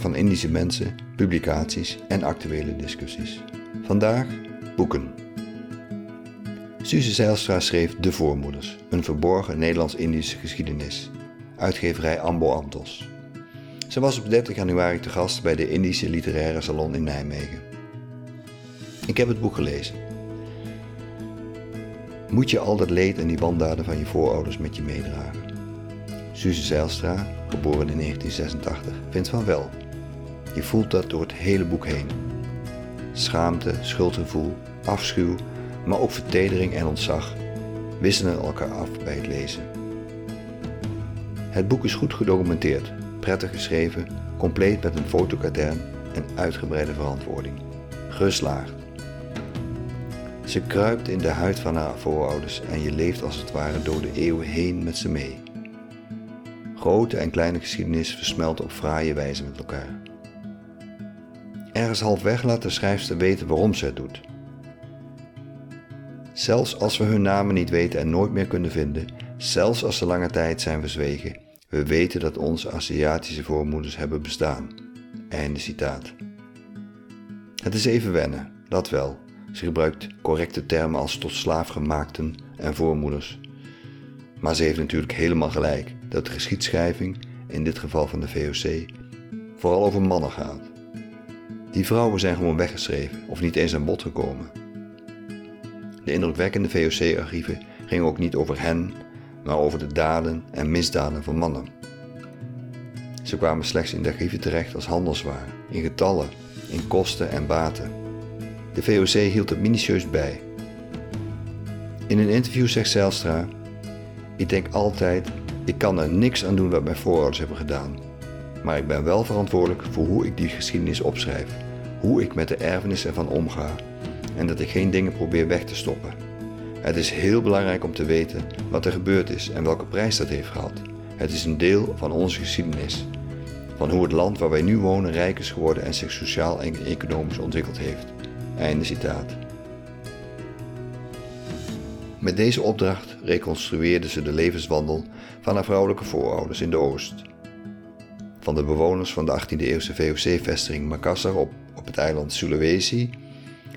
van Indische mensen, publicaties en actuele discussies. Vandaag boeken. Suze Zijlstra schreef De Voormoeders, een verborgen Nederlands-Indische geschiedenis. Uitgeverij Ambo Antos. Ze was op 30 januari te gast bij de Indische Literaire Salon in Nijmegen. Ik heb het boek gelezen. Moet je al dat leed en die wandaden van je voorouders met je meedragen? Suze Zijlstra, geboren in 1986, vindt van wel. Je voelt dat door het hele boek heen. Schaamte, schuldgevoel, afschuw, maar ook vertedering en ontzag wisselen elkaar af bij het lezen. Het boek is goed gedocumenteerd, prettig geschreven, compleet met een fotokatern en uitgebreide verantwoording. Geslaagd. Ze kruipt in de huid van haar voorouders en je leeft als het ware door de eeuwen heen met ze mee. Grote en kleine geschiedenis versmelten op fraaie wijze met elkaar. Ergens halfweg laat de schrijfster weten waarom ze het doet. Zelfs als we hun namen niet weten en nooit meer kunnen vinden, zelfs als ze lange tijd zijn verzwegen, we weten dat onze Aziatische voormoeders hebben bestaan. Einde citaat. Het is even wennen, dat wel. Ze gebruikt correcte termen als tot slaafgemaakten en voormoeders. Maar ze heeft natuurlijk helemaal gelijk dat de geschiedschrijving, in dit geval van de VOC, vooral over mannen gaat. Die vrouwen zijn gewoon weggeschreven of niet eens aan bod gekomen. De indrukwekkende VOC-archieven gingen ook niet over hen, maar over de daden en misdaden van mannen. Ze kwamen slechts in de archieven terecht als handelswaar, in getallen, in kosten en baten. De VOC hield het minutieus bij. In een interview zegt Zijlstra: Ik denk altijd, ik kan er niks aan doen wat mijn voorouders hebben gedaan. Maar ik ben wel verantwoordelijk voor hoe ik die geschiedenis opschrijf, hoe ik met de erfenis ervan omga en dat ik geen dingen probeer weg te stoppen. Het is heel belangrijk om te weten wat er gebeurd is en welke prijs dat heeft gehad. Het is een deel van onze geschiedenis. Van hoe het land waar wij nu wonen rijk is geworden en zich sociaal en economisch ontwikkeld heeft. Einde citaat. Met deze opdracht reconstrueerde ze de levenswandel van haar vrouwelijke voorouders in de Oost. Van de bewoners van de 18e-eeuwse VOC-vestiging Makassar op, op het eiland Sulawesi,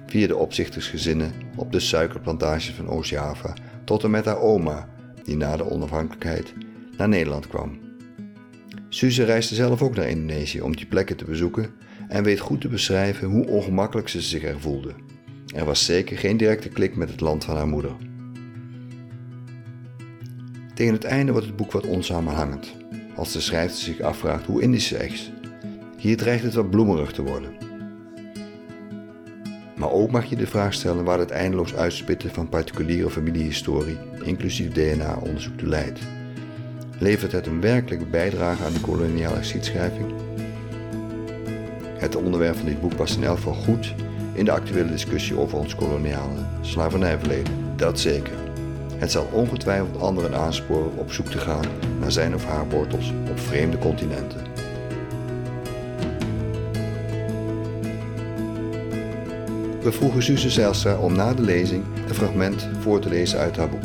via de opzichtersgezinnen op de suikerplantages van Oost-Java, tot en met haar oma, die na de onafhankelijkheid naar Nederland kwam. Suze reisde zelf ook naar Indonesië om die plekken te bezoeken en weet goed te beschrijven hoe ongemakkelijk ze zich er voelde. Er was zeker geen directe klik met het land van haar moeder. Tegen het einde wordt het boek wat onsamenhangend, als de schrijfster zich afvraagt hoe Indisch ze is. Hier dreigt het wat bloemerig te worden. Maar ook mag je de vraag stellen waar het eindeloos uitspitten van particuliere familiehistorie, inclusief DNA-onderzoek, toe leidt. Levert het een werkelijke bijdrage aan de koloniale geschiedschrijving? Het onderwerp van dit boek past in elk geval goed in de actuele discussie over ons koloniale slavernijverleden, dat zeker. Het zal ongetwijfeld anderen aansporen op zoek te gaan naar zijn of haar wortels op vreemde continenten. We vroegen Suze Zijlstra om na de lezing een fragment voor te lezen uit haar boek.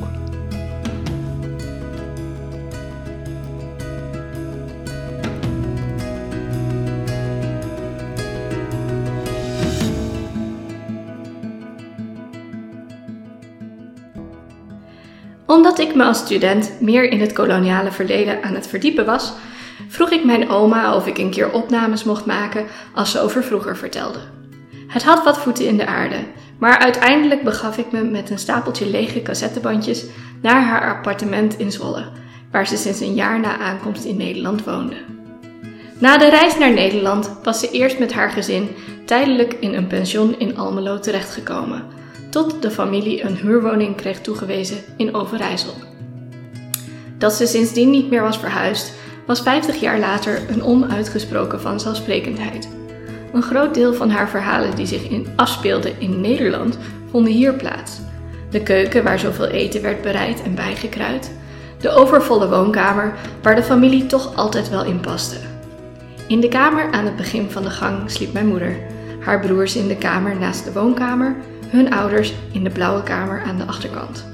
Omdat ik me als student meer in het koloniale verleden aan het verdiepen was, vroeg ik mijn oma of ik een keer opnames mocht maken als ze over vroeger vertelde. Het had wat voeten in de aarde, maar uiteindelijk begaf ik me met een stapeltje lege cassettebandjes naar haar appartement in Zwolle, waar ze sinds een jaar na aankomst in Nederland woonde. Na de reis naar Nederland was ze eerst met haar gezin tijdelijk in een pension in Almelo terechtgekomen, tot de familie een huurwoning kreeg toegewezen in Overijssel. Dat ze sindsdien niet meer was verhuisd, was 50 jaar later een onuitgesproken vanzelfsprekendheid. Een groot deel van haar verhalen die zich in afspeelden in Nederland vonden hier plaats. De keuken waar zoveel eten werd bereid en bijgekruid. De overvolle woonkamer waar de familie toch altijd wel in paste. In de kamer aan het begin van de gang sliep mijn moeder. Haar broers in de kamer naast de woonkamer, hun ouders in de blauwe kamer aan de achterkant.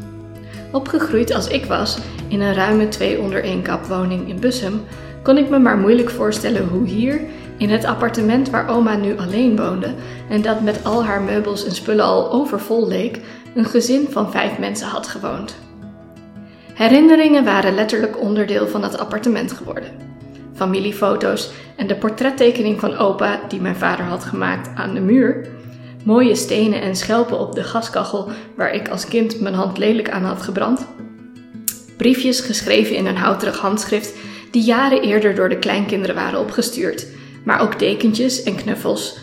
Opgegroeid als ik was in een ruime twee onder één kap woning in Bussum, kon ik me maar moeilijk voorstellen hoe hier, in het appartement waar oma nu alleen woonde en dat met al haar meubels en spullen al overvol leek, een gezin van vijf mensen had gewoond. Herinneringen waren letterlijk onderdeel van het appartement geworden. Familiefoto's en de portrettekening van opa die mijn vader had gemaakt aan de muur, mooie stenen en schelpen op de gaskachel waar ik als kind mijn hand lelijk aan had gebrand, briefjes geschreven in een houterig handschrift die jaren eerder door de kleinkinderen waren opgestuurd, maar ook dekentjes en knuffels,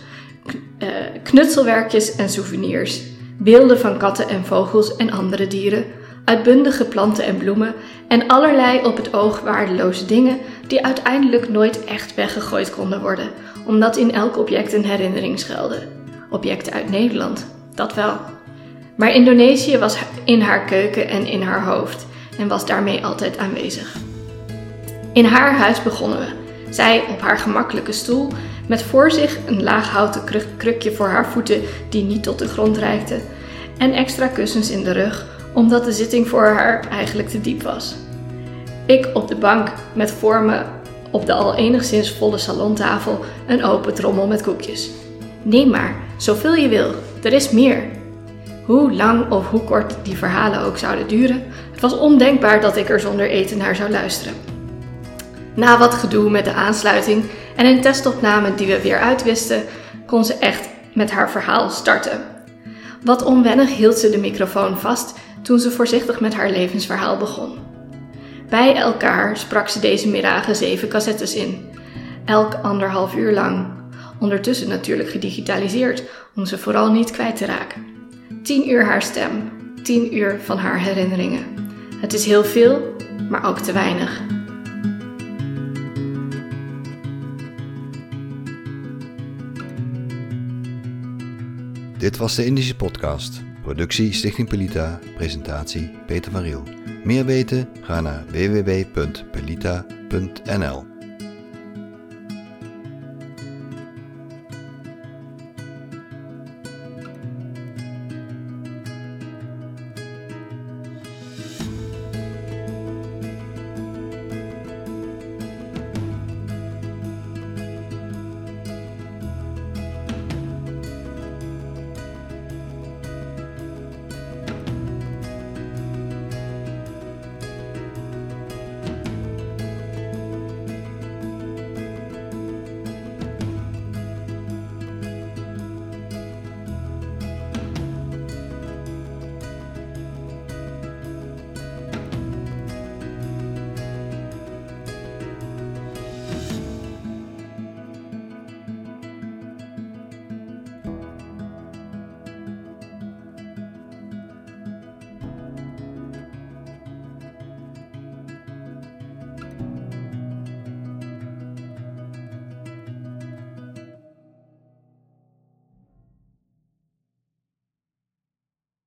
eh, knutselwerkjes en souvenirs, beelden van katten en vogels en andere dieren, uitbundige planten en bloemen en allerlei op het oog waardeloze dingen die uiteindelijk nooit echt weggegooid konden worden, omdat in elk object een herinnering schuilde. Objecten uit Nederland, dat wel. Maar Indonesië was in haar keuken en in haar hoofd en was daarmee altijd aanwezig. In haar huis begonnen we. Zij op haar gemakkelijke stoel, met voor zich een laag houten krukje voor haar voeten die niet tot de grond reikte, en extra kussens in de rug, omdat de zitting voor haar eigenlijk te diep was. Ik op de bank met voor me op de al enigszins volle salontafel een open trommel met koekjes. Neem maar, zoveel je wil, er is meer. Hoe lang of hoe kort die verhalen ook zouden duren, het was ondenkbaar dat ik er zonder eten naar zou luisteren. Na wat gedoe met de aansluiting en een testopname die we weer uitwisten, kon ze echt met haar verhaal starten. Wat onwennig hield ze de microfoon vast toen ze voorzichtig met haar levensverhaal begon. Bij elkaar sprak ze deze middagen zeven cassettes in, elk anderhalf uur lang. Ondertussen natuurlijk gedigitaliseerd om ze vooral niet kwijt te raken. Tien uur haar stem, tien uur van haar herinneringen. Het is heel veel, maar ook te weinig. Dit was de Indische Podcast. Productie Stichting Pelita, presentatie Peter van Riel. Meer weten? Ga naar www.pelita.nl